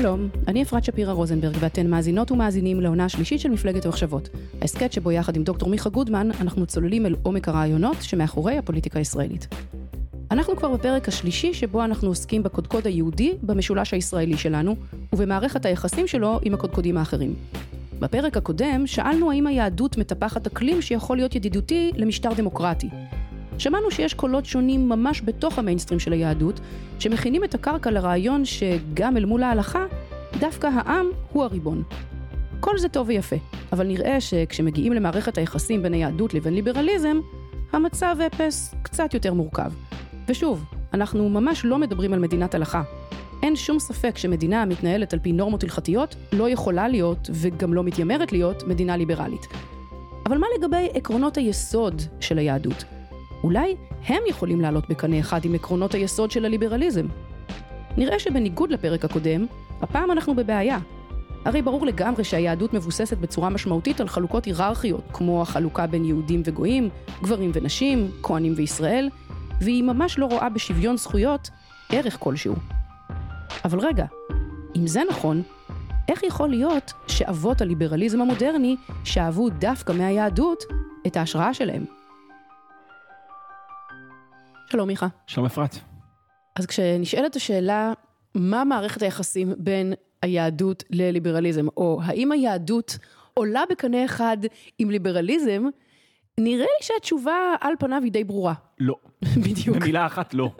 שלום, אני אפרת שפירא רוזנברג ואתן מאזינות ומאזינים לעונה השלישית של מפלגת המחשבות. ההסכת שבו יחד עם דוקטור מיכה גודמן אנחנו צוללים אל עומק הרעיונות שמאחורי הפוליטיקה הישראלית. אנחנו כבר בפרק השלישי שבו אנחנו עוסקים בקודקוד היהודי במשולש הישראלי שלנו ובמערכת היחסים שלו עם הקודקודים האחרים. בפרק הקודם שאלנו האם היהדות מטפחת אקלים שיכול להיות ידידותי למשטר דמוקרטי. שמענו שיש קולות שונים ממש בתוך המיינסטרים של היהדות, שמכינים את הקרקע לרעיון שגם אל מול ההלכה, דווקא העם הוא הריבון. כל זה טוב ויפה, אבל נראה שכשמגיעים למערכת היחסים בין היהדות לבין ליברליזם, המצב אפס קצת יותר מורכב. ושוב, אנחנו ממש לא מדברים על מדינת הלכה. אין שום ספק שמדינה המתנהלת על פי נורמות הלכתיות לא יכולה להיות, וגם לא מתיימרת להיות, מדינה ליברלית. אבל מה לגבי עקרונות היסוד של היהדות? אולי הם יכולים לעלות בקנה אחד עם עקרונות היסוד של הליברליזם. נראה שבניגוד לפרק הקודם, הפעם אנחנו בבעיה. הרי ברור לגמרי שהיהדות מבוססת בצורה משמעותית על חלוקות היררכיות, כמו החלוקה בין יהודים וגויים, גברים ונשים, כהנים וישראל, והיא ממש לא רואה בשוויון זכויות ערך כלשהו. אבל רגע, אם זה נכון, איך יכול להיות שאבות הליברליזם המודרני שאבו דווקא מהיהדות את ההשראה שלהם? שלום מיכה. שלום אפרת. אז כשנשאלת השאלה, מה מערכת היחסים בין היהדות לליברליזם, או האם היהדות עולה בקנה אחד עם ליברליזם, נראה לי שהתשובה על פניו היא די ברורה. לא. בדיוק. במילה אחת לא.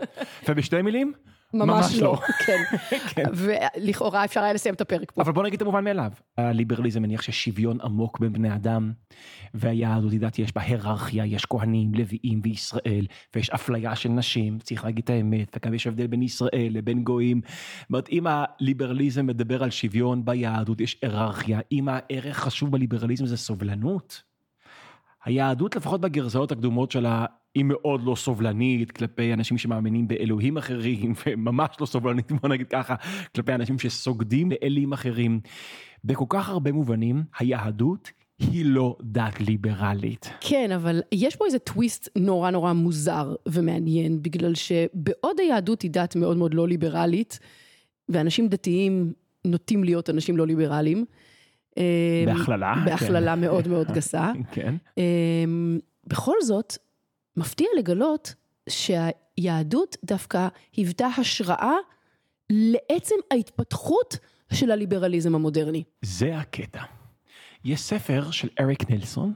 ובשתי מילים? ממש לא, כן. ולכאורה אפשר היה לסיים את הפרק פה. אבל בוא נגיד את המובן מאליו. הליברליזם מניח שיש שוויון עמוק בין בני אדם, והיהדות לדעתי יש בה היררכיה, יש כהנים, לוויים וישראל, ויש אפליה של נשים, צריך להגיד את האמת, וגם יש הבדל בין ישראל לבין גויים. זאת אומרת, אם הליברליזם מדבר על שוויון ביהדות, יש היררכיה, אם הערך חשוב בליברליזם זה סובלנות. היהדות לפחות בגרסאות הקדומות שלה היא מאוד לא סובלנית כלפי אנשים שמאמינים באלוהים אחרים וממש לא סובלנית בוא נגיד ככה כלפי אנשים שסוגדים לאלים אחרים. בכל כך הרבה מובנים היהדות היא לא דת ליברלית. כן, אבל יש פה איזה טוויסט נורא נורא מוזר ומעניין, בגלל שבעוד היהדות היא דת מאוד מאוד לא ליברלית, ואנשים דתיים נוטים להיות אנשים לא ליברליים. בהכללה. בהכללה כן. מאוד מאוד גסה. כן. בכל זאת, מפתיע לגלות שהיהדות דווקא היוותה השראה לעצם ההתפתחות של הליברליזם המודרני. זה הקטע. יש ספר של אריק נלסון,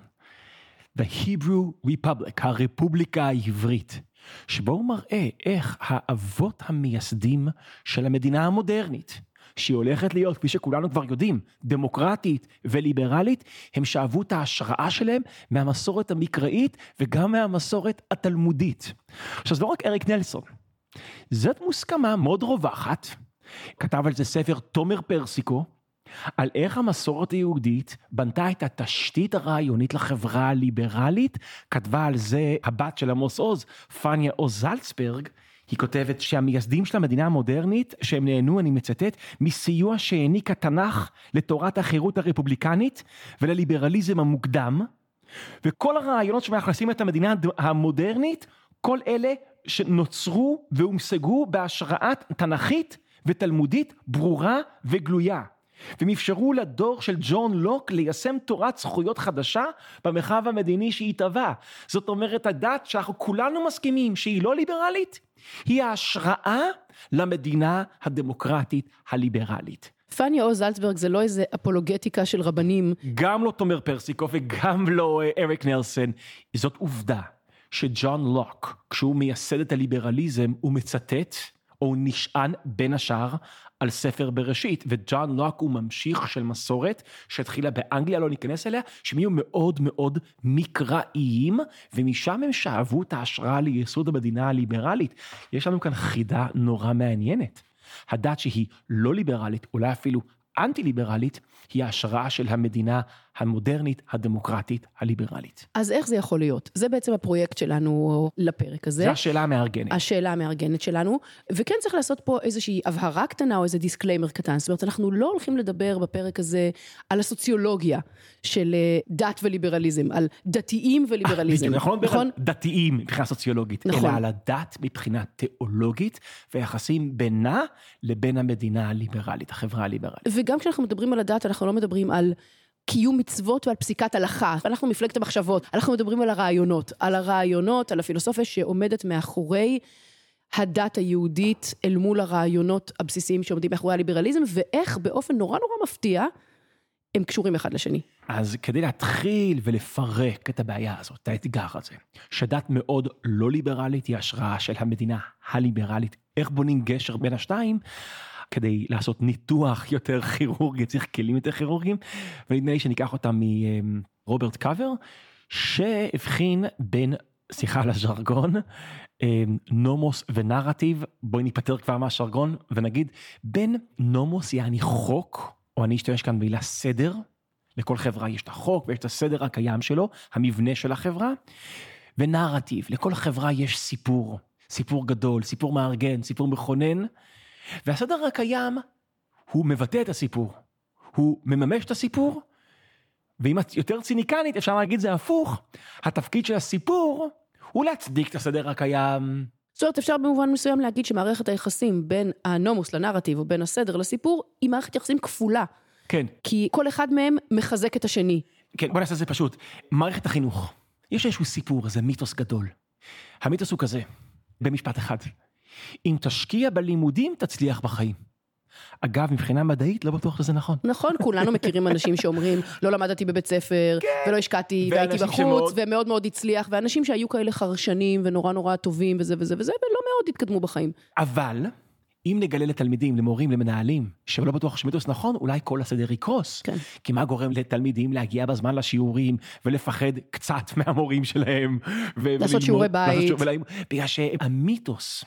The Hebrew Republic, הרפובליקה העברית, שבו הוא מראה איך האבות המייסדים של המדינה המודרנית, שהיא הולכת להיות, כפי שכולנו כבר יודעים, דמוקרטית וליברלית, הם שאבו את ההשראה שלהם מהמסורת המקראית וגם מהמסורת התלמודית. עכשיו זה לא רק אריק נלסון, זאת מוסכמה מאוד רווחת, כתב על זה ספר תומר פרסיקו, על איך המסורת היהודית בנתה את התשתית הרעיונית לחברה הליברלית, כתבה על זה הבת של עמוס עוז, פניה עוז זלצברג, היא כותבת שהמייסדים של המדינה המודרנית, שהם נהנו, אני מצטט, מסיוע שהעניק התנ"ך לתורת החירות הרפובליקנית ולליברליזם המוקדם, וכל הרעיונות שמאכלסים את המדינה המודרנית, כל אלה שנוצרו והומשגו בהשראת תנ"כית ותלמודית ברורה וגלויה. והם אפשרו לדור של ג'ון לוק ליישם תורת זכויות חדשה במרחב המדיני טבעה. זאת אומרת, הדת שאנחנו כולנו מסכימים שהיא לא ליברלית, היא ההשראה למדינה הדמוקרטית הליברלית. פניה עוז זלצברג זה לא איזה אפולוגטיקה של רבנים. גם לא תומר פרסיקו וגם לא אה, אריק נלסון. זאת עובדה שג'ון לוק, כשהוא מייסד את הליברליזם, הוא מצטט או נשען בין השאר על ספר בראשית, וג'ון לוק הוא ממשיך של מסורת שהתחילה באנגליה, לא ניכנס אליה, שהם היו מאוד מאוד מקראיים, ומשם הם שאבו את ההשראה ליסוד המדינה הליברלית. יש לנו כאן חידה נורא מעניינת. הדת שהיא לא ליברלית, אולי אפילו אנטי-ליברלית, היא ההשראה של המדינה המודרנית, הדמוקרטית, הליברלית. אז איך זה יכול להיות? זה בעצם הפרויקט שלנו לפרק הזה. זו השאלה המארגנת. השאלה המארגנת שלנו, וכן צריך לעשות פה איזושהי הבהרה קטנה או איזה דיסקליימר קטן. זאת אומרת, אנחנו לא הולכים לדבר בפרק הזה על הסוציולוגיה של אה, דת וליברליזם, על דתיים וליברליזם. בדיוק, אנחנו לא נדבר על דתיים מבחינה סוציולוגית, נכון. אלא על הדת מבחינה תיאולוגית, ויחסים בינה לבין המדינה הליברלית, החברה הליברלית. וגם כשאנחנו מדברים על הדת, אנחנו לא מדברים על קיום מצוות ועל פסיקת הלכה. אנחנו מפלגת המחשבות, אנחנו מדברים על הרעיונות, על הרעיונות, על הפילוסופיה שעומדת מאחורי הדת היהודית אל מול הרעיונות הבסיסיים שעומדים מאחורי הליברליזם, ואיך באופן נורא נורא מפתיע, הם קשורים אחד לשני. אז כדי להתחיל ולפרק את הבעיה הזאת, את האתגר הזה, שדת מאוד לא ליברלית היא השראה של המדינה הליברלית, איך בונים גשר בין השתיים, כדי לעשות ניתוח יותר כירורגי, צריך כלים יותר כירורגיים, ונדמה לי שניקח אותם מרוברט קאבר, שהבחין בין, סליחה על הז'רגון, נומוס ונרטיב, בואי ניפטר כבר מהשרגון ונגיד, בין נומוס יעני חוק, או אני אשתמש כאן במילה סדר, לכל חברה יש את החוק ויש את הסדר הקיים שלו, המבנה של החברה, ונרטיב, לכל חברה יש סיפור, סיפור גדול, סיפור מארגן, סיפור מכונן, והסדר הקיים הוא מבטא את הסיפור, הוא מממש את הסיפור, ואם את יותר ציניקנית אפשר להגיד זה הפוך, התפקיד של הסיפור הוא להצדיק את הסדר הקיים. זאת אומרת, אפשר במובן מסוים להגיד שמערכת היחסים בין הנומוס לנרטיב או בין הסדר לסיפור היא מערכת יחסים כפולה. כן. כי כל אחד מהם מחזק את השני. כן, בוא נעשה את זה פשוט. מערכת החינוך, יש איזשהו סיפור, איזה מיתוס גדול. המיתוס הוא כזה, במשפט אחד. אם תשקיע בלימודים, תצליח בחיים. אגב, מבחינה מדעית, לא בטוח שזה נכון. נכון, כולנו מכירים אנשים שאומרים, לא למדתי בבית ספר, כן. ולא השקעתי, והייתי בחוץ, שמאוד- ומאוד מאוד הצליח, ואנשים שהיו כאלה חרשנים ונורא נורא טובים וזה וזה וזה, ולא מאוד התקדמו בחיים. אבל, אם נגלה לתלמידים, למורים, למנהלים, שלא בטוח שמיתוס נכון, אולי כל הסדר יקרוס. כן. כי מה גורם לתלמידים להגיע בזמן לשיעורים, ולפחד קצת מהמורים שלהם. ו- וללמוד- שיעורי בית. לעשות שיעורי בית. בגלל שהמיתוס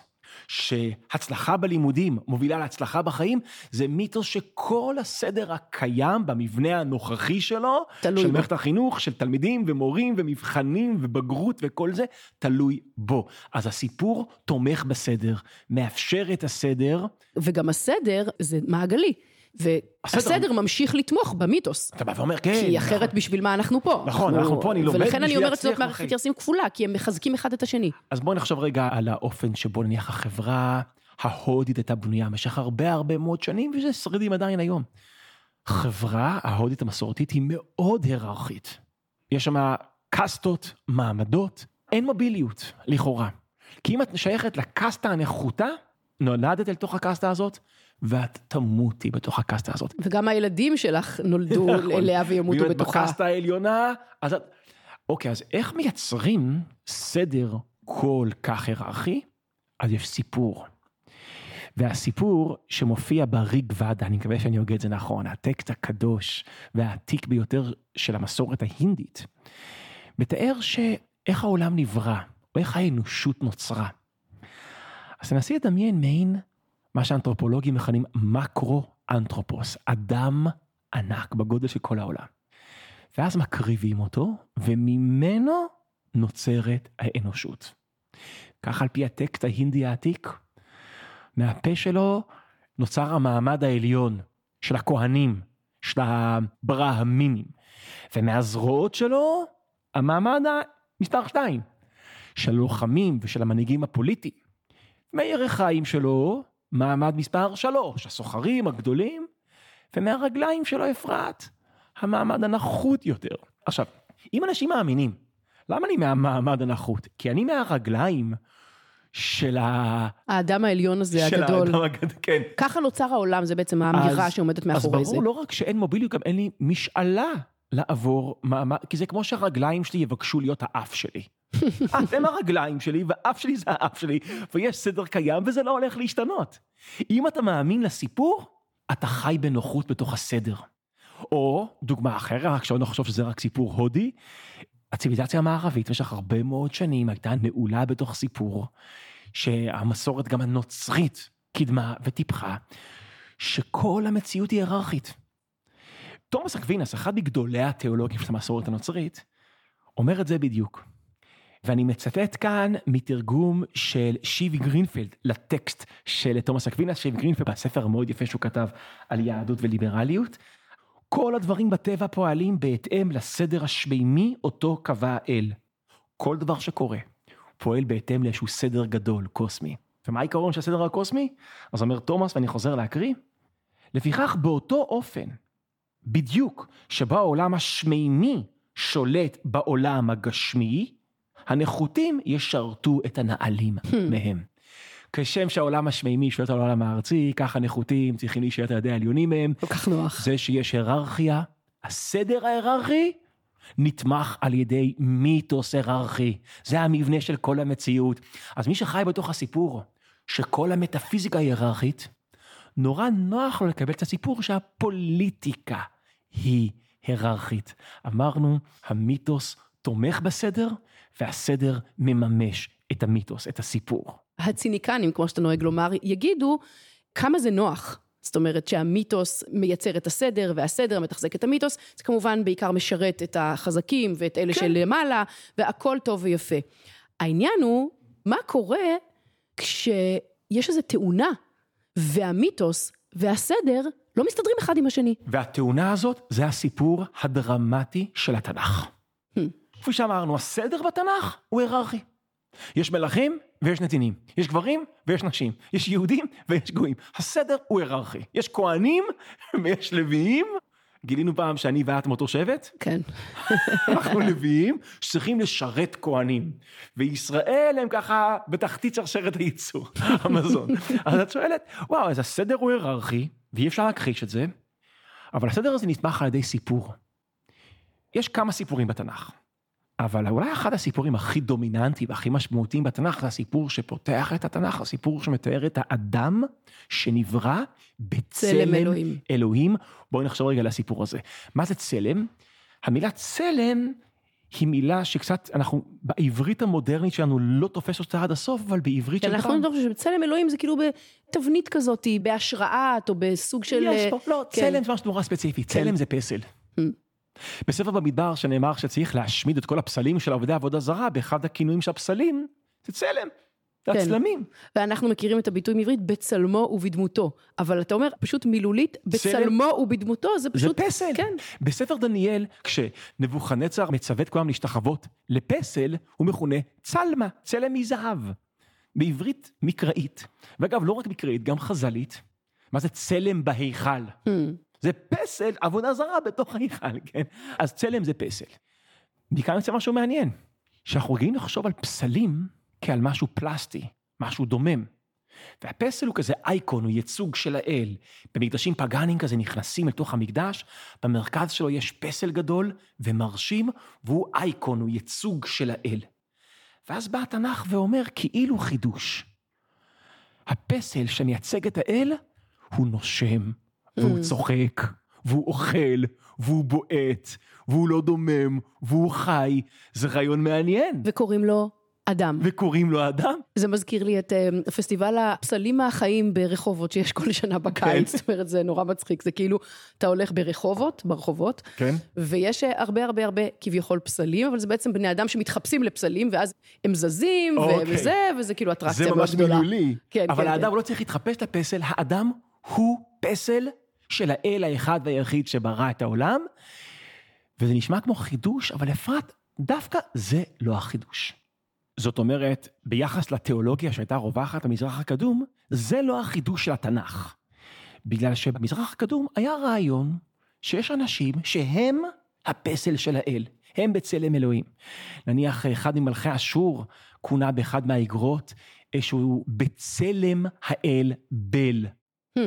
שהצלחה בלימודים מובילה להצלחה בחיים, זה מיתוס שכל הסדר הקיים במבנה הנוכחי שלו, תלוי של. מערכת החינוך, של תלמידים ומורים ומבחנים ובגרות וכל זה, תלוי בו. אז הסיפור תומך בסדר, מאפשר את הסדר. וגם הסדר זה מעגלי, והסדר ממשיך לתמוך במיתוס. אתה בא ואומר, כן. כי אחרת בשביל מה אנחנו פה. נכון, אנחנו פה, אני לומד ולכן אני בשביל אומרת שזאת להצליח מערכת. יחסים כפולה, כי הם מחזקים אחד את השני. אז בואו נחשוב רגע על האופן שבו נניח החברה ההודית הייתה בנויה במשך הרבה הרבה מאוד שנים, וזה שרידים עדיין היום. חברה ההודית המסורתית היא מאוד היררכית. יש שם קאסטות, מעמדות, אין מוביליות, לכאורה. כי אם את שייכת לקאסטה הנחותה, נולדת אל תוך הקאסטה הזאת, ואת תמותי בתוך הקאסטה הזאת. וגם הילדים שלך נולדו נכון. אליה וימותו ואם את בתוכה. בקאסטה העליונה, אז את... אוקיי, אז איך מייצרים סדר כל כך היררכי? אז יש סיפור. והסיפור שמופיע בריג ודה, אני מקווה שאני הוגה את זה נכון, הטקסט הקדוש והעתיק ביותר של המסורת ההינדית, מתאר שאיך העולם נברא, או איך האנושות נוצרה. אז תנסי לדמיין מעין מה שאנתרופולוגים מכנים מקרו-אנתרופוס, אדם ענק בגודל של כל העולם. ואז מקריבים אותו, וממנו נוצרת האנושות. כך על פי הטקסט ההינדי העתיק, מהפה שלו נוצר המעמד העליון של הכהנים, של הברהמינים, ומהזרועות שלו המעמד המספר שתיים, של הלוחמים ושל המנהיגים הפוליטיים. מהירך חיים שלו מעמד מספר שלוש, הסוחרים הגדולים, ומהרגליים שלו אפרת, המעמד הנחות יותר. עכשיו, אם אנשים מאמינים, למה אני מהמעמד הנחות? כי אני מהרגליים של ה... האדם העליון הזה, של הגדול. האדם הגדול, כן. ככה נוצר העולם, זה בעצם האמירה אז- שעומדת מאחורי אז זה. ברור לא רק שאין מוביליות, גם אין לי משאלה לעבור מעמד, כי זה כמו שהרגליים שלי יבקשו להיות האף שלי. אתם הרגליים שלי והאף שלי זה האף שלי, ויש סדר קיים וזה לא הולך להשתנות. אם אתה מאמין לסיפור, אתה חי בנוחות בתוך הסדר. או, דוגמה אחרת, רק שלא נחשוב שזה רק סיפור הודי, הציוויליזציה המערבית במשך הרבה מאוד שנים הייתה נעולה בתוך סיפור, שהמסורת גם הנוצרית קידמה וטיפחה שכל המציאות היא היררכית. תומאס אקווינס, אחד מגדולי התיאולוגים של המסורת הנוצרית, אומר את זה בדיוק. ואני מצטט כאן מתרגום של שיבי גרינפלד לטקסט של תומאס אקווינס, שיבי גרינפלד בספר המאוד יפה שהוא כתב על יהדות וליברליות. כל הדברים בטבע פועלים בהתאם לסדר השמימי אותו קבע האל. כל דבר שקורה פועל בהתאם לאיזשהו סדר גדול, קוסמי. ומה העיקרון של הסדר הקוסמי? אז אומר תומאס, ואני חוזר להקריא, לפיכך באותו אופן, בדיוק שבו העולם השמימי שולט בעולם הגשמי, הנחותים ישרתו את הנעלים מהם. כשם שהעולם השמימי שולט על העולם הארצי, כך הנחותים צריכים להישלט על ידי העליונים מהם. כל כך נוח. זה שיש היררכיה, הסדר ההיררכי נתמך על ידי מיתוס היררכי. זה המבנה של כל המציאות. אז מי שחי בתוך הסיפור, שכל המטאפיזיקה היררכית, נורא נוח לו לקבל את הסיפור שהפוליטיקה היא היררכית. אמרנו, המיתוס תומך בסדר, והסדר מממש את המיתוס, את הסיפור. הציניקנים, כמו שאתה נוהג לומר, יגידו כמה זה נוח. זאת אומרת שהמיתוס מייצר את הסדר והסדר מתחזק את המיתוס, זה כמובן בעיקר משרת את החזקים ואת אלה כן. שלמעלה, והכל טוב ויפה. העניין הוא, מה קורה כשיש איזו תאונה, והמיתוס והסדר לא מסתדרים אחד עם השני. והתאונה הזאת זה הסיפור הדרמטי של התנ"ך. Hmm. כפי שאמרנו, הסדר בתנ"ך הוא היררכי. יש מלכים ויש נתינים, יש גברים ויש נשים, יש יהודים ויש גויים. הסדר הוא היררכי. יש כהנים ויש לוויים. גילינו פעם שאני ואת מאותו שבט? כן. אנחנו לוויים שצריכים לשרת כהנים. וישראל הם ככה בתחתית שרשרת הייצור, המזון. אז את שואלת, וואו, אז הסדר הוא היררכי, ואי אפשר להכחיש את זה, אבל הסדר הזה נתמך על ידי סיפור. יש כמה סיפורים בתנ"ך. אבל אולי אחד הסיפורים הכי דומיננטיים והכי משמעותיים בתנ"ך זה הסיפור שפותח את התנ"ך, הסיפור שמתאר את האדם שנברא בצלם אלוהים. אלוהים. בואי נחשוב רגע על הסיפור הזה. מה זה צלם? המילה צלם היא מילה שקצת, אנחנו, בעברית המודרנית שלנו לא תופס אותה עד הסוף, אבל בעברית של פעם. אנחנו חושבים שבצלם אלוהים זה כאילו בתבנית כזאת, בהשראת או בסוג של... יש פה, לא, כן. צלם זה משהו נורא ספציפי, כן. צלם זה פסל. בספר במדבר שנאמר שצריך להשמיד את כל הפסלים של עבודי עבודה זרה, באחד הכינויים של הפסלים, זה צלם. זה כן. הצלמים. ואנחנו מכירים את הביטוי מעברית בצלמו ובדמותו. אבל אתה אומר, פשוט מילולית, בצלמו צלם... ובדמותו, זה פשוט... זה פסל. כן. בספר דניאל, כשנבוכנצר מצווה את כולם להשתחוות לפסל, הוא מכונה צלמה, צלם מזהב. בעברית מקראית. ואגב, לא רק מקראית, גם חז"לית. מה זה צלם בהיכל? Hmm. זה פסל, עבודה זרה בתוך ההיכל, כן? אז צלם זה פסל. מכאן יוצא משהו מעניין, שאנחנו רגילים לחשוב על פסלים כעל משהו פלסטי, משהו דומם. והפסל הוא כזה אייקון, הוא ייצוג של האל. במקדשים פגאנים כזה נכנסים לתוך המקדש, במרכז שלו יש פסל גדול ומרשים, והוא אייקון, הוא ייצוג של האל. ואז בא התנ"ך ואומר כאילו חידוש. הפסל שמייצג את האל הוא נושם, והוא mm. צוחק, והוא אוכל, והוא בועט, והוא לא דומם, והוא חי. זה רעיון מעניין. וקוראים לו אדם. וקוראים לו אדם. זה מזכיר לי את uh, פסטיבל הפסלים מהחיים ברחובות שיש כל שנה בקיץ, כן. זאת אומרת זה נורא מצחיק, זה כאילו אתה הולך ברחובות, ברחובות, כן. ויש uh, הרבה הרבה הרבה כביכול פסלים, אבל זה בעצם בני אדם שמתחפשים לפסלים, ואז הם זזים, אוקיי. וזה, וזה כאילו אטרקציה מאוד גדולה. זה ממש מילולי, כן, אבל כן, האדם כן. לא צריך להתחפש לפסל, האדם הוא פסל של האל האחד והיחיד שברא את העולם, וזה נשמע כמו חידוש, אבל אפרת, דווקא זה לא החידוש. זאת אומרת, ביחס לתיאולוגיה שהייתה רווחת במזרח הקדום, זה לא החידוש של התנ"ך. בגלל שבמזרח הקדום היה רעיון שיש אנשים שהם הפסל של האל, הם בצלם אלוהים. נניח אחד ממלכי אשור כונה באחד מהאיגרות שהוא בצלם האל בל. Hmm.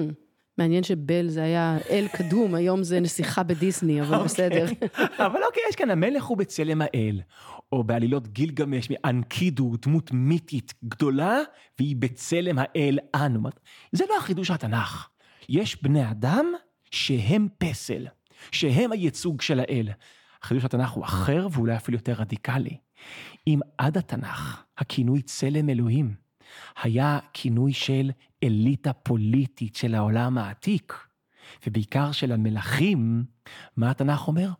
מעניין שבל זה היה אל קדום, היום זה נסיכה בדיסני, אבל okay. אוקיי. בסדר. אבל אוקיי, יש כאן המלך הוא בצלם האל, או בעלילות גילגמש, אנקידו, דמות מיתית גדולה, והיא בצלם האל אנו. זה לא החידוש התנ"ך. יש בני אדם שהם פסל, שהם הייצוג של האל. החידוש התנ"ך הוא אחר ואולי אפילו יותר רדיקלי. אם עד התנ"ך הכינוי צלם אלוהים היה כינוי של אליטה פוליטית של העולם העתיק, ובעיקר של המלכים, מה התנ"ך אומר?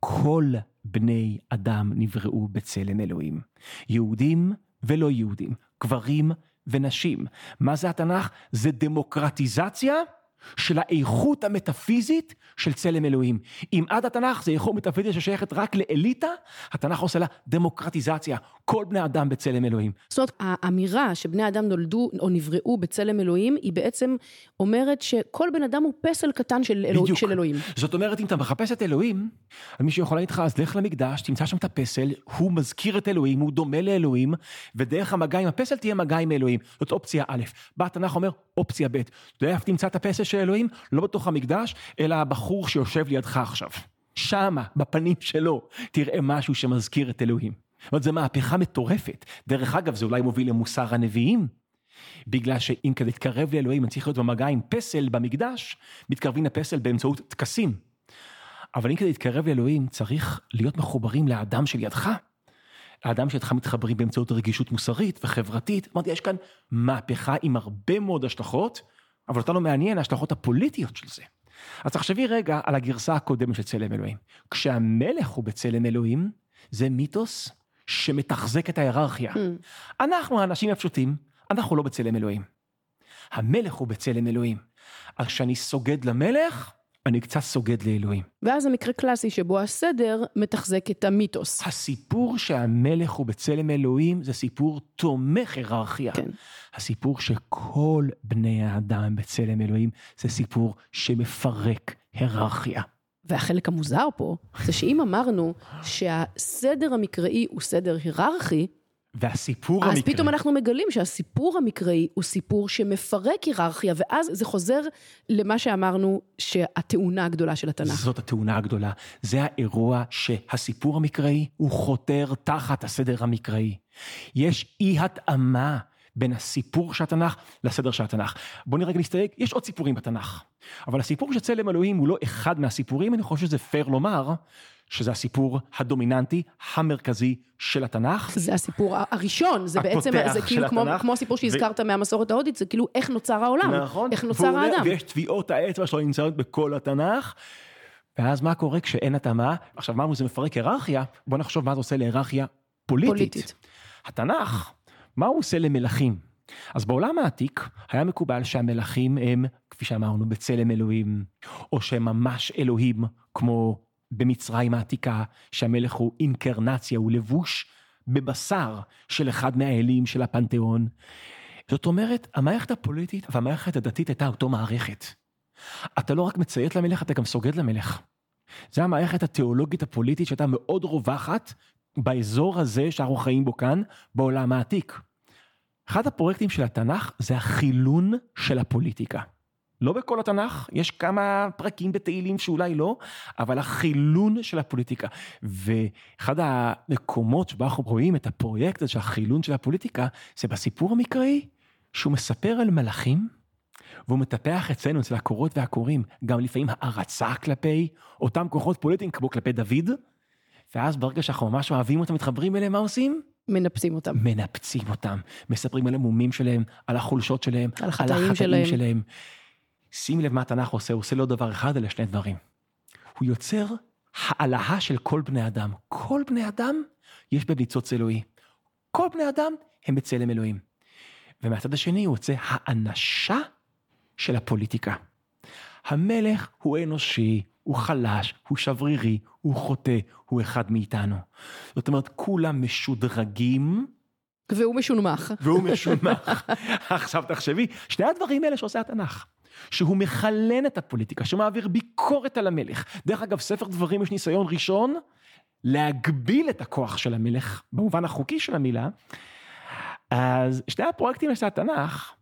כל בני אדם נבראו בצלם אלוהים. יהודים ולא יהודים, גברים ונשים. מה זה התנ"ך? זה דמוקרטיזציה של האיכות המטאפיזית של צלם אלוהים. אם עד התנ"ך זה איכות מטאפיזית ששייכת רק לאליטה, התנ"ך עושה לה דמוקרטיזציה. כל בני אדם בצלם אלוהים. זאת אומרת, האמירה שבני אדם נולדו או נבראו בצלם אלוהים, היא בעצם אומרת שכל בן אדם הוא פסל קטן של, אלוה... בדיוק. של אלוהים. זאת אומרת, אם אתה מחפש את אלוהים, מישהו יכול להגיד לך, אז לך למקדש, תמצא שם את הפסל, הוא מזכיר את אלוהים, הוא דומה לאלוהים, ודרך המגע עם הפסל תהיה מגע עם אלוהים. זאת אופציה א'. בא התנ"ך אומר, אופציה ב'. אתה יודע איפה תמצא את הפסל של אלוהים? לא בתוך המקדש, אלא הבחור שיושב לידך עכשיו. שמה, בפנים שלו, תראה משהו שמזכיר את אלוהים. זאת אומרת, זו מהפכה מטורפת. דרך אגב, זה אולי מוביל למוסר הנביאים. בגלל שאם כדי להתקרב לאלוהים, אני צריך להיות במגע עם פסל במקדש, מתקרבים לפסל באמצעות טקסים. אבל אם כדי להתקרב לאלוהים, צריך להיות מחוברים לאדם שלידך. האדם שלידך מתחברים באמצעות רגישות מוסרית וחברתית. אמרתי, יש כאן מהפכה עם הרבה מאוד השלכות, אבל אותנו מעניין ההשלכות הפוליטיות של זה. אז תחשבי רגע על הגרסה הקודמת של צלם אלוהים. כשהמלך הוא בצלם אלוהים, זה מיתוס שמתחזק את ההיררכיה. אנחנו האנשים הפשוטים, אנחנו לא בצלם אלוהים. המלך הוא בצלם אלוהים. אז כשאני סוגד למלך, אני קצת סוגד לאלוהים. ואז זה מקרה קלאסי שבו הסדר מתחזק את המיתוס. הסיפור שהמלך הוא בצלם אלוהים זה סיפור תומך היררכיה. כן. הסיפור שכל בני האדם בצלם אלוהים זה סיפור שמפרק היררכיה. והחלק המוזר פה, זה שאם אמרנו שהסדר המקראי הוא סדר היררכי, והסיפור אז המקראי... פתאום אנחנו מגלים שהסיפור המקראי הוא סיפור שמפרק היררכיה, ואז זה חוזר למה שאמרנו שהתאונה הגדולה של התנ"ך. זאת התאונה הגדולה. זה האירוע שהסיפור המקראי הוא חותר תחת הסדר המקראי. יש אי התאמה בין הסיפור של התנ"ך לסדר של התנ"ך. בואו נראה רגע נסתייג, יש עוד סיפורים בתנ"ך. אבל הסיפור של צלם אלוהים הוא לא אחד מהסיפורים, אני חושב שזה פייר לומר, שזה הסיפור הדומיננטי, המרכזי של התנ"ך. זה הסיפור הראשון, זה בעצם, זה כאילו כמו, התנ"ך. כמו הסיפור שהזכרת מהמסורת ההודית, זה כאילו איך נוצר העולם, נכון. איך והוא נוצר אומר- האדם. ויש טביעות האצבע שלו נמצאות בכל התנ"ך. ואז מה קורה כשאין התאמה? עכשיו אמרנו זה מפרק היררכיה, בוא נחשוב מה זה עושה להיררכיה פוליטית. פוליטית. התנ"ך, מה הוא עושה למלכים? אז בעולם העתיק היה מקובל שהמלכים הם, כפי שאמרנו, בצלם אלוהים, או שהם ממש אלוהים, כמו במצרים העתיקה, שהמלך הוא אינקרנציה, הוא לבוש בבשר של אחד מהאלים של הפנתיאון. זאת אומרת, המערכת הפוליטית והמערכת הדתית הייתה אותו מערכת. אתה לא רק מציית למלך, אתה גם סוגד למלך. זה המערכת התיאולוגית הפוליטית שהייתה מאוד רווחת באזור הזה שאנחנו חיים בו כאן, בעולם העתיק. אחד הפרויקטים של התנ"ך זה החילון של הפוליטיקה. לא בכל התנ"ך, יש כמה פרקים בתהילים שאולי לא, אבל החילון של הפוליטיקה. ואחד המקומות שבו אנחנו רואים את הפרויקט הזה של החילון של הפוליטיקה, זה בסיפור המקראי, שהוא מספר על מלאכים, והוא מטפח אצלנו, אצל הקורות והקוראים, גם לפעמים הערצה כלפי אותם כוחות פוליטיים, כמו כלפי דוד, ואז ברגע שאנחנו ממש אוהבים אותם, מתחברים אליהם, מה עושים? מנפצים אותם. מנפצים אותם, מספרים על המומים שלהם, על החולשות שלהם, על החטאים שלהם. שלהם. שים לב מה התנ"ך עושה, הוא עושה לא דבר אחד, אלא שני דברים. הוא יוצר העלאה של כל בני אדם. כל בני אדם יש בהם ניצוץ אלוהי. כל בני אדם הם בצלם אלוהים. ומהצד השני הוא יוצא האנשה של הפוליטיקה. המלך הוא אנושי, הוא חלש, הוא שברירי, הוא חוטא, הוא אחד מאיתנו. זאת אומרת, כולם משודרגים והוא משונמך. והוא משונמך. עכשיו תחשבי, שני הדברים האלה שעושה התנ"ך. שהוא מחלן את הפוליטיקה, שמעביר ביקורת על המלך. דרך אגב, ספר דברים יש ניסיון ראשון להגביל את הכוח של המלך, במובן החוקי של המילה. אז שני הפרויקטים של התנ"ך,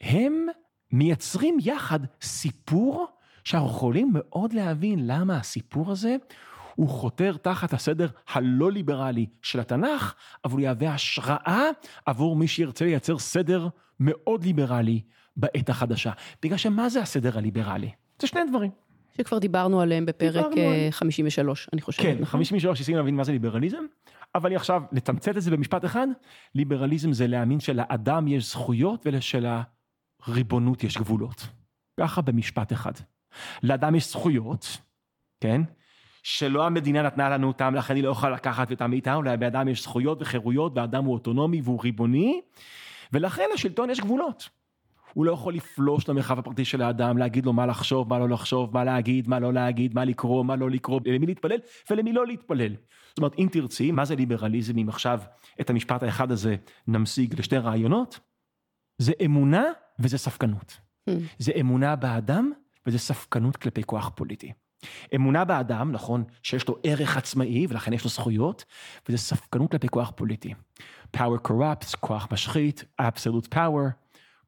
הם מייצרים יחד סיפור שאנחנו יכולים מאוד להבין למה הסיפור הזה הוא חותר תחת הסדר הלא ליברלי של התנ"ך, אבל הוא יהווה השראה עבור מי שירצה לייצר סדר מאוד ליברלי בעת החדשה. בגלל שמה זה הסדר הליברלי? זה שני דברים. שכבר דיברנו עליהם בפרק דיברנו אה, עליהם. 53, אני חושבת. כן, נכון? 53 ניסינו להבין מה זה ליברליזם. אבל עכשיו, לתמצת את זה במשפט אחד, ליברליזם זה להאמין שלאדם יש זכויות ושלריבונות יש גבולות. ככה במשפט אחד. לאדם יש זכויות, כן? שלא המדינה נתנה לנו אותם, לכן היא לא יכולה לקחת אותם מאיתנו, לאדם יש זכויות וחירויות, והאדם הוא אוטונומי והוא ריבוני, ולכן לשלטון יש גבולות. הוא לא יכול לפלוש למרחב הפרטי של האדם, להגיד לו מה לחשוב, מה לא לחשוב, מה להגיד, מה לא להגיד, מה לקרוא, מה לא לקרוא, למי להתפלל ולמי לא להתפלל. זאת אומרת, אם תרצי, מה זה ליברליזם אם עכשיו את המשפט האחד הזה נמשיג לשתי רעיונות? זה אמונה וזה ספקנות. Hmm. זה אמונה באדם וזה ספקנות כלפי כוח פוליטי. אמונה באדם, נכון, שיש לו ערך עצמאי ולכן יש לו זכויות, וזה ספקנות כלפי כוח פוליטי. power corrupts, כוח משחית, absolute power,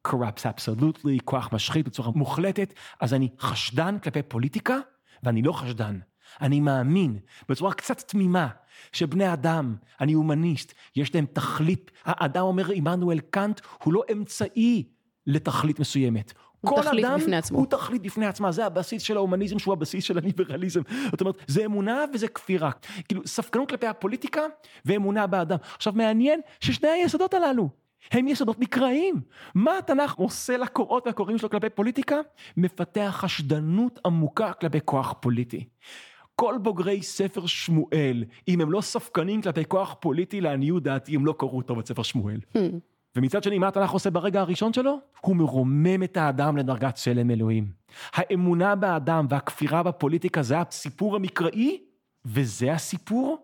corrupts absolutely, כוח משחית בצורה מוחלטת, אז אני חשדן כלפי פוליטיקה, ואני לא חשדן. אני מאמין בצורה קצת תמימה שבני אדם, אני הומניסט, יש להם תכלית, האדם אומר עמנואל קאנט, הוא לא אמצעי לתכלית מסוימת. כל תכלית אדם בפני עצמו. הוא תכלית בפני עצמה, זה הבסיס של ההומניזם שהוא הבסיס של הליברליזם. זאת אומרת, זה אמונה וזה כפירה. כאילו, ספקנות כלפי הפוליטיקה ואמונה באדם. עכשיו, מעניין ששני היסודות הללו, הם יסודות מקראיים. מה התנ"ך עושה לקוראות והקוראים שלו כלפי פוליטיקה? מפתח חשדנות עמוקה כלפי כוח פוליטי. כל בוגרי ספר שמואל, אם הם לא ספקנים כלפי כוח פוליטי, לעניות דעתי, הם לא קראו טוב את ספר שמואל. Hmm. ומצד שני, מה התנ"ך עושה ברגע הראשון שלו? הוא מרומם את האדם לדרגת צלם אלוהים. האמונה באדם והכפירה בפוליטיקה זה הסיפור המקראי, וזה הסיפור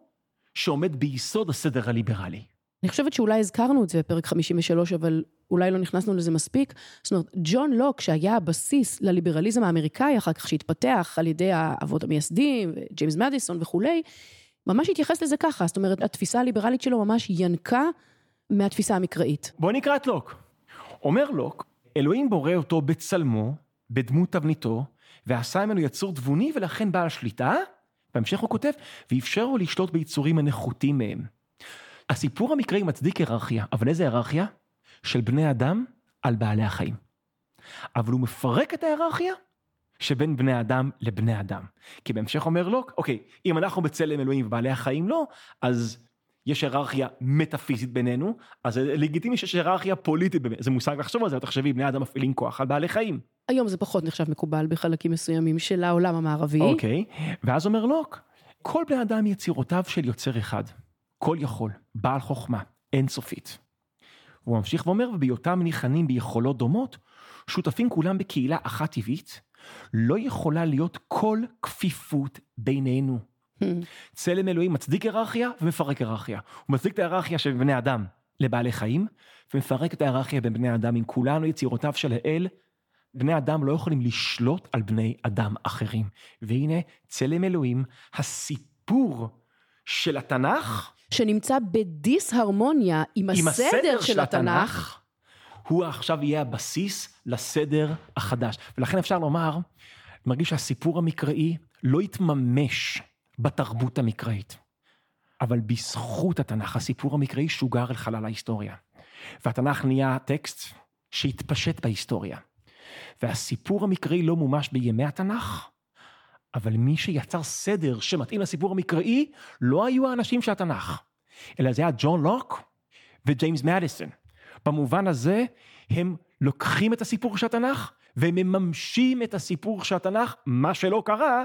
שעומד ביסוד הסדר הליברלי. אני חושבת שאולי הזכרנו את זה בפרק 53, אבל אולי לא נכנסנו לזה מספיק. זאת אומרת, ג'ון לוק, שהיה הבסיס לליברליזם האמריקאי, אחר כך שהתפתח על ידי האבות המייסדים, ג'יימס מדיסון וכולי, ממש התייחס לזה ככה. זאת אומרת, התפיסה הליברלית שלו ממש ינקה מהתפיסה המקראית. בוא נקרא את לוק. אומר לוק, אלוהים בורא אותו בצלמו, בדמות תבניתו, ועשה ממנו יצור תבוני ולכן בעל שליטה, בהמשך הוא כותב, ואפשר לו לשלוט ביצורים הנחותים מהם. הסיפור המקראי מצדיק היררכיה, אבל איזה היררכיה? של בני אדם על בעלי החיים. אבל הוא מפרק את ההיררכיה שבין בני אדם לבני אדם. כי בהמשך אומר לוק, אוקיי, אם אנחנו בצלם אלוהים ובעלי החיים לא, אז יש היררכיה מטאפיזית בינינו, אז זה לגיטימי שיש היררכיה פוליטית, זה מושג לחשוב על זה, תחשבי, בני אדם מפעילים כוח על בעלי חיים. היום זה פחות נחשב מקובל בחלקים מסוימים של העולם המערבי. אוקיי, ואז אומר לוק, כל בני אדם יצירותיו של יוצר אחד, כל יכול, בעל חוכמה, אינסופית. הוא ממשיך ואומר, ובהיותם ניחנים ביכולות דומות, שותפים כולם בקהילה אחת טבעית, לא יכולה להיות כל כפיפות בינינו. צלם אלוהים מצדיק היררכיה ומפרק היררכיה. הוא מצדיק את ההיררכיה של בני אדם לבעלי חיים, ומפרק את ההיררכיה בין בני אדם עם כולנו יצירותיו של האל. בני אדם לא יכולים לשלוט על בני אדם אחרים. והנה צלם אלוהים, הסיפור של התנ"ך. שנמצא בדיסהרמוניה עם, עם הסדר, הסדר של, של התנ"ך. התנ"ך. הוא עכשיו יהיה הבסיס לסדר החדש. ולכן אפשר לומר, מרגיש שהסיפור המקראי לא יתממש בתרבות המקראית. אבל בזכות התנ"ך, הסיפור המקראי שוגר אל חלל ההיסטוריה. והתנ"ך נהיה טקסט שהתפשט בהיסטוריה. והסיפור המקראי לא מומש בימי התנ"ך, אבל מי שיצר סדר שמתאים לסיפור המקראי, לא היו האנשים של התנ"ך, אלא זה היה ג'ון לוק וג'יימס מדיסון. במובן הזה, הם לוקחים את הסיפור של התנ"ך, ומממשים את הסיפור של התנ"ך, מה שלא קרה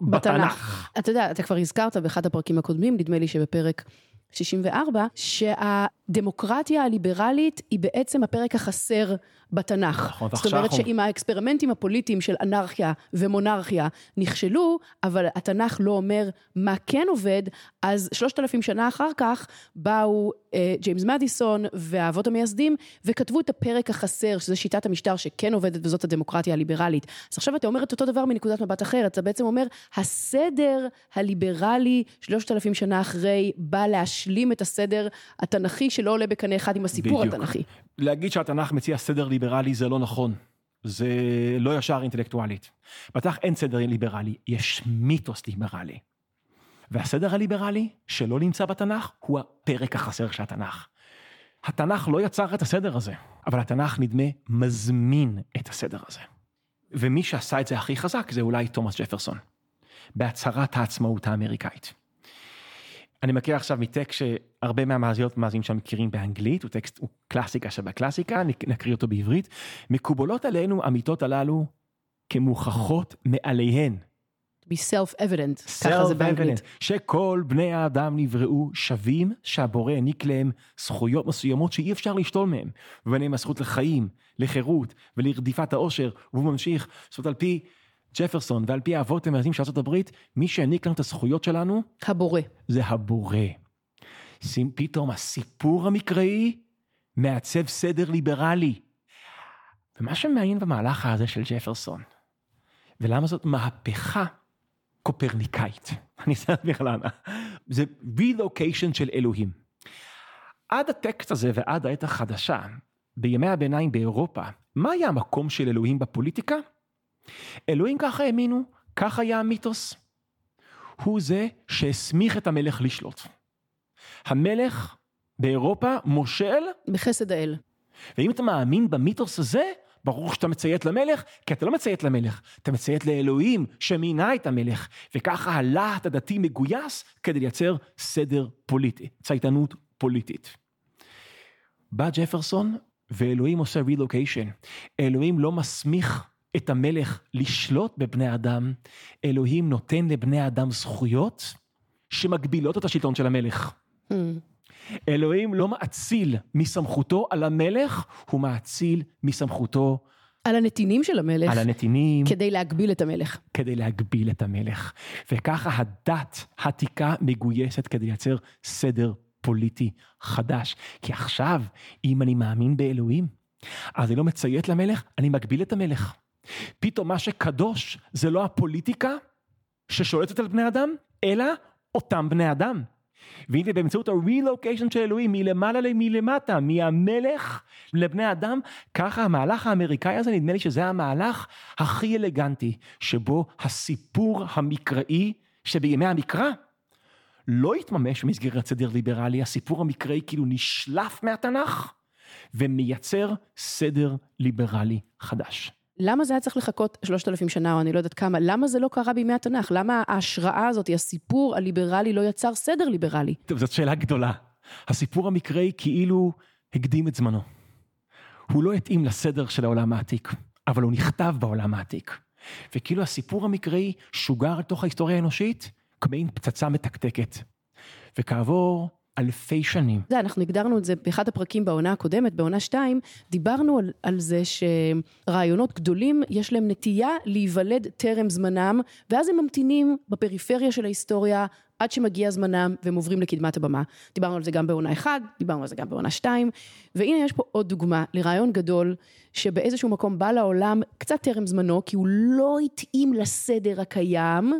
בתנ"ך. אתה יודע, אתה כבר הזכרת באחד הפרקים הקודמים, נדמה לי שבפרק 64, שהדמוקרטיה הליברלית היא בעצם הפרק החסר בתנ"ך. נכון, זאת אומרת שאם האקספרימנטים הפוליטיים של אנרכיה ומונרכיה נכשלו, אבל התנ"ך לא אומר מה כן עובד, אז שלושת אלפים שנה אחר כך באו אה, ג'יימס מדיסון והאבות המייסדים וכתבו את הפרק החסר, שזה שיטת המשטר שכן עובדת וזאת הדמוקרטיה הליברלית. אז עכשיו אתה אומר את אותו דבר מנקודת מבט אחרת, אתה בעצם אומר, הסדר הליברלי שלושת אלפים שנה אחרי בא להשלים את הסדר התנ"כי שלא עולה בקנה אחד עם הסיפור בדיוק. התנ"כי. להגיד שהתנ"ך מציע סדר ליברלי זה לא נכון. זה לא ישר אינטלקטואלית. בתנ"ך אין סדר ליברלי, יש מיתוס ליברלי. והסדר הליברלי שלא נמצא בתנ"ך הוא הפרק החסר של התנ"ך. התנ"ך לא יצר את הסדר הזה, אבל התנ"ך נדמה מזמין את הסדר הזה. ומי שעשה את זה הכי חזק זה אולי תומאס ג'פרסון, בהצהרת העצמאות האמריקאית. אני מכיר עכשיו מטקסט שהרבה מהמאזינות ומאזינים שם מכירים באנגלית, הוא טקסט, הוא קלאסיקה שבקלאסיקה, נקריא אותו בעברית. מקובלות עלינו האמיתות הללו כמוכחות מעליהן. be self-evident, ככה זה באנגלית. שכל בני האדם נבראו שווים, שהבורא העניק להם זכויות מסוימות שאי אפשר לשתול מהם, וביניהם הזכות לחיים, לחירות ולרדיפת העושר, והוא ממשיך, זאת אומרת על פי ג'פרסון ועל פי האבות המייסדים של ארה"ב, מי שהעניק לנו את הזכויות שלנו, הבורא. זה הבורא. פתאום הסיפור המקראי מעצב סדר ליברלי. ומה שמעניין במהלך הזה של ג'פרסון, ולמה זאת מהפכה קופרניקאית, אני אסביר לך למה, זה רילוקיישן של אלוהים. עד הטקסט הזה ועד העת החדשה, בימי הביניים באירופה, מה היה המקום של אלוהים בפוליטיקה? אלוהים ככה האמינו, כך היה המיתוס. הוא זה שהסמיך את המלך לשלוט. המלך באירופה מושל בחסד האל. ואם אתה מאמין במיתוס הזה, ברור שאתה מציית למלך, כי אתה לא מציית למלך, אתה מציית לאלוהים שמינה את המלך, וככה הלהט הדתי מגויס כדי לייצר סדר פוליטי, צייתנות פוליטית. בא ג'פרסון ואלוהים עושה רילוקיישן. אלוהים לא מסמיך את המלך לשלוט בבני אדם, אלוהים נותן לבני אדם זכויות שמגבילות את השלטון של המלך. Mm. אלוהים לא מאציל מסמכותו על המלך, הוא מאציל מסמכותו על הנתינים של המלך. על הנתינים. כדי להגביל את המלך. כדי להגביל את המלך. וככה הדת העתיקה מגויסת כדי לייצר סדר פוליטי חדש. כי עכשיו, אם אני מאמין באלוהים, אז אני לא מציית למלך, אני מגביל את המלך. פתאום מה שקדוש זה לא הפוליטיקה ששולטת על בני אדם, אלא אותם בני אדם. והנה באמצעות הרילוקיישן של אלוהים מלמעלה למלמטה, מהמלך לבני אדם, ככה המהלך האמריקאי הזה, נדמה לי שזה המהלך הכי אלגנטי, שבו הסיפור המקראי שבימי המקרא לא התממש במסגרת סדר ליברלי, הסיפור המקראי כאילו נשלף מהתנ"ך ומייצר סדר ליברלי חדש. למה זה היה צריך לחכות שלושת אלפים שנה, או אני לא יודעת כמה, למה זה לא קרה בימי התנ"ך? למה ההשראה הזאת, הסיפור הליברלי לא יצר סדר ליברלי? טוב, זאת שאלה גדולה. הסיפור המקראי כאילו הקדים את זמנו. הוא לא התאים לסדר של העולם העתיק, אבל הוא נכתב בעולם העתיק. וכאילו הסיפור המקראי שוגר לתוך ההיסטוריה האנושית כמעין פצצה מתקתקת. וכעבור אלפי שנים. זה, אנחנו הגדרנו את זה באחד הפרקים בעונה הקודמת, בעונה 2, דיברנו על, על זה שרעיונות גדולים, יש להם נטייה להיוולד טרם זמנם, ואז הם ממתינים בפריפריה של ההיסטוריה עד שמגיע זמנם והם עוברים לקדמת הבמה. דיברנו על זה גם בעונה 1, דיברנו על זה גם בעונה 2, והנה יש פה עוד דוגמה לרעיון גדול, שבאיזשהו מקום בא לעולם קצת טרם זמנו, כי הוא לא התאים לסדר הקיים,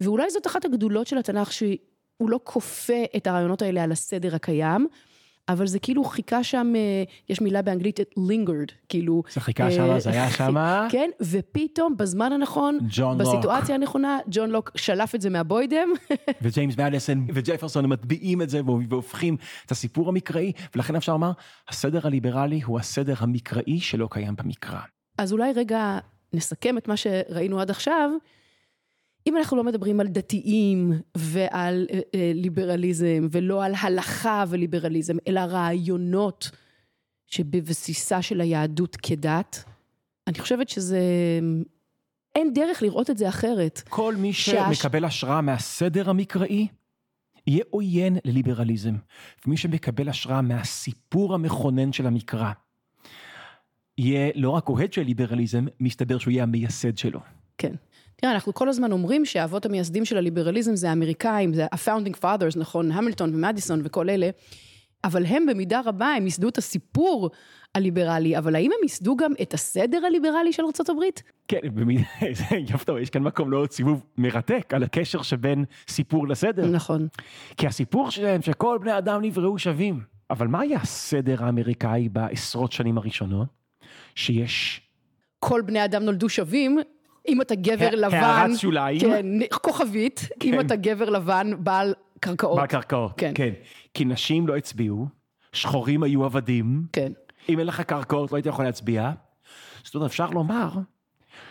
ואולי זאת אחת הגדולות של התנ"ך, שהיא... הוא לא כופה את הרעיונות האלה על הסדר הקיים, אבל זה כאילו חיכה שם, אה, יש מילה באנגלית, lingered, כאילו... זה חיכה שם, זה היה שם. כן, ופתאום בזמן הנכון, בסיטואציה הנכונה, ג'ון לוק שלף את זה מהבוידם. וג'יימס מאדיסון וג'פרסון מטביעים את זה והופכים את הסיפור המקראי, ולכן אפשר לומר, הסדר הליברלי הוא הסדר המקראי שלא קיים במקרא. אז אולי רגע נסכם את מה שראינו עד עכשיו. אם אנחנו לא מדברים על דתיים ועל אה, אה, ליברליזם ולא על הלכה וליברליזם, אלא רעיונות שבבסיסה של היהדות כדת, אני חושבת שזה... אין דרך לראות את זה אחרת. כל מי שמקבל השראה מהסדר המקראי, יהיה עוין לליברליזם. ומי שמקבל השראה מהסיפור המכונן של המקרא, יהיה לא רק אוהד של ליברליזם, מסתבר שהוא יהיה המייסד שלו. כן. תראה, אנחנו כל הזמן אומרים שהאבות המייסדים של הליברליזם זה האמריקאים, זה ה-founding fathers, נכון, המילטון ומדיסון וכל אלה, אבל הם במידה רבה, הם ייסדו את הסיפור הליברלי, אבל האם הם ייסדו גם את הסדר הליברלי של ארה"ב? כן, במידה, יופי, יש כאן מקום לעוד סיבוב מרתק על הקשר שבין סיפור לסדר. נכון. כי הסיפור שלהם שכל בני אדם נבראו שווים. אבל מה היה הסדר האמריקאי בעשרות שנים הראשונות? שיש... כל בני אדם נולדו שווים, אם אתה גבר לבן, הערת שוליים, כן, כוכבית, כן. אם אתה גבר לבן בעל קרקעות. בעל קרקעות, כן. כן. כי נשים לא הצביעו, שחורים היו עבדים, כן. אם אין לך קרקעות לא היית יכול להצביע. זאת אומרת, אפשר לומר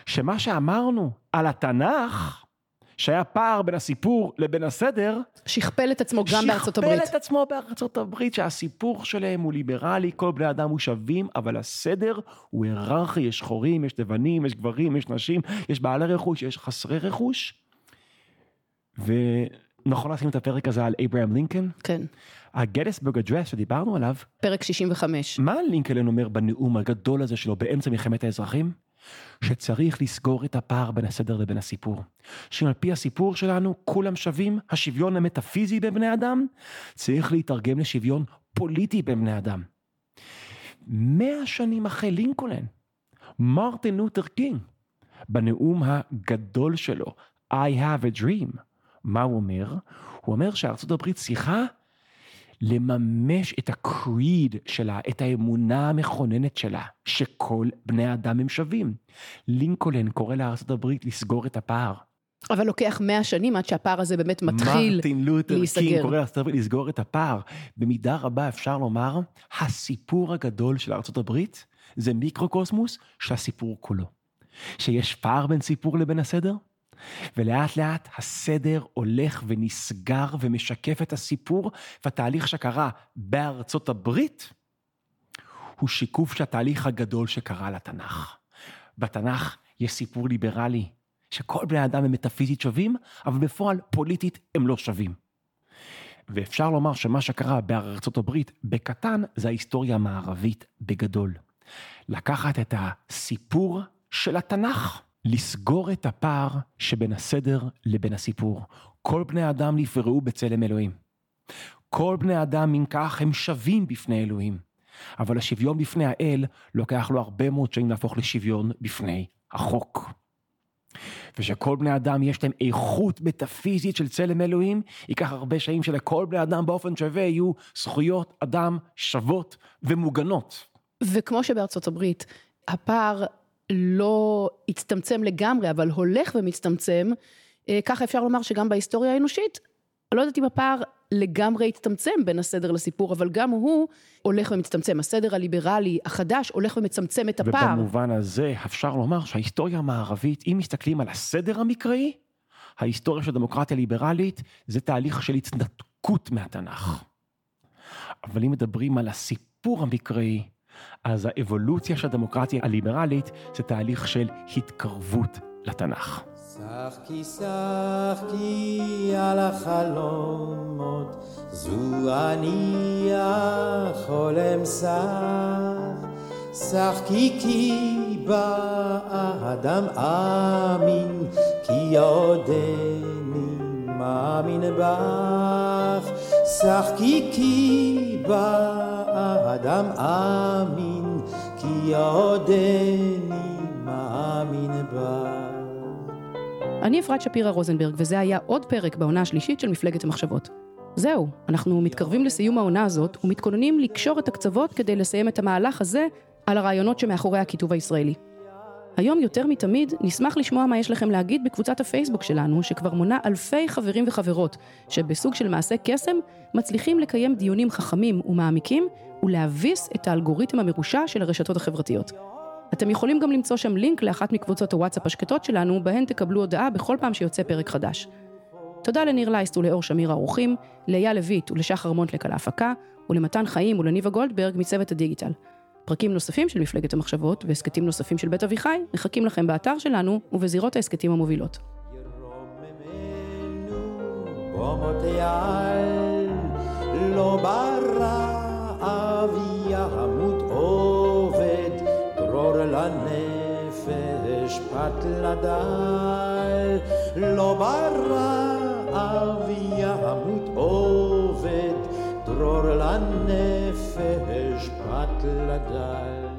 שמה שאמרנו על התנ"ך, שהיה פער בין הסיפור לבין הסדר, שכפל את עצמו גם בארצות הברית. שכפל את עצמו בארצות הברית, שהסיפור שלהם הוא ליברלי, כל בני אדם הוא שווים, אבל הסדר הוא היררכי, יש שחורים, יש לבנים, יש גברים, יש נשים, יש בעלי רכוש, יש חסרי רכוש. ונכון לשים את הפרק הזה על אברהם לינקולן? כן. ה Gettysburg Address שדיברנו עליו, פרק 65. מה לינקולן אומר בנאום הגדול הזה שלו באמצע מלחמת האזרחים? שצריך לסגור את הפער בין הסדר לבין הסיפור. שעל פי הסיפור שלנו כולם שווים, השוויון המטאפיזי בין בני אדם צריך להתרגם לשוויון פוליטי בין בני אדם. מאה שנים אחרי לינקולן, מרטין לותר קינג, בנאום הגדול שלו, I have a dream, מה הוא אומר? הוא אומר שארצות הברית צריכה לממש את הקריד שלה, את האמונה המכוננת שלה, שכל בני האדם הם שווים. לינקולן קורא הברית לסגור את הפער. אבל לוקח מאה שנים עד שהפער הזה באמת מתחיל מרטין לותר להיסגר. קינג קורא הברית לסגור את הפער. במידה רבה אפשר לומר, הסיפור הגדול של הברית זה מיקרוקוסמוס של הסיפור כולו. שיש פער בין סיפור לבין הסדר, ולאט לאט הסדר הולך ונסגר ומשקף את הסיפור, והתהליך שקרה בארצות הברית הוא שיקוף של התהליך הגדול שקרה לתנ"ך. בתנ"ך יש סיפור ליברלי, שכל בני האדם הם מטאפיזית שווים, אבל בפועל פוליטית הם לא שווים. ואפשר לומר שמה שקרה בארצות הברית בקטן, זה ההיסטוריה המערבית בגדול. לקחת את הסיפור של התנ"ך, לסגור את הפער שבין הסדר לבין הסיפור. כל בני האדם נפרעו בצלם אלוהים. כל בני האדם, אם כך, הם שווים בפני אלוהים. אבל השוויון בפני האל לוקח לו הרבה מאוד שנים להפוך לשוויון בפני החוק. ושכל בני אדם יש להם איכות מטאפיזית של צלם אלוהים, ייקח הרבה שנים שלכל בני אדם באופן שווה יהיו זכויות אדם שוות ומוגנות. וכמו שבארצות הברית, הפער לא הצטמצם לגמרי, אבל הולך ומצטמצם, אה, ככה אפשר לומר שגם בהיסטוריה האנושית, לא יודעת אם הפער לגמרי הצטמצם בין הסדר לסיפור, אבל גם הוא הולך ומצטמצם. הסדר הליברלי החדש הולך ומצמצם את הפער. ובמובן הזה אפשר לומר שההיסטוריה המערבית, אם מסתכלים על הסדר המקראי, ההיסטוריה של הדמוקרטיה הליברלית זה תהליך של התנתקות מהתנ"ך. אבל אם מדברים על הסיפור המקראי, אז האבולוציה של הדמוקרטיה הליברלית זה תהליך של התקרבות לתנ"ך. שחקי שחקי על החלומות, זו אני החולם שח. שחקי כי באדם אמין, כי עודני מאמין בך. שחקי כי באדם אמין, כי עודני מאמין בך. אני אפרת שפירא רוזנברג, וזה היה עוד פרק בעונה השלישית של מפלגת המחשבות. זהו, אנחנו מתקרבים לסיום העונה הזאת, ומתכוננים לקשור את הקצוות כדי לסיים את המהלך הזה על הרעיונות שמאחורי הכיתוב הישראלי. היום יותר מתמיד נשמח לשמוע מה יש לכם להגיד בקבוצת הפייסבוק שלנו, שכבר מונה אלפי חברים וחברות, שבסוג של מעשה קסם מצליחים לקיים דיונים חכמים ומעמיקים ולהביס את האלגוריתם המרושע של הרשתות החברתיות. אתם יכולים גם למצוא שם לינק לאחת מקבוצות הוואטסאפ השקטות שלנו, בהן תקבלו הודעה בכל פעם שיוצא פרק חדש. תודה לניר לייסט ולאור שמיר האורחים, לאייל לויט ולשחר מונטלק על ההפקה, ולמתן חיים ולניבה גולדברג מצוות הדיגיטל. פרקים נוספים של מפלגת המחשבות והסכתים נוספים של בית אביחי מחכים לכם באתר שלנו ובזירות ההסכתים המובילות. לא ברעב לנפש פת לדל.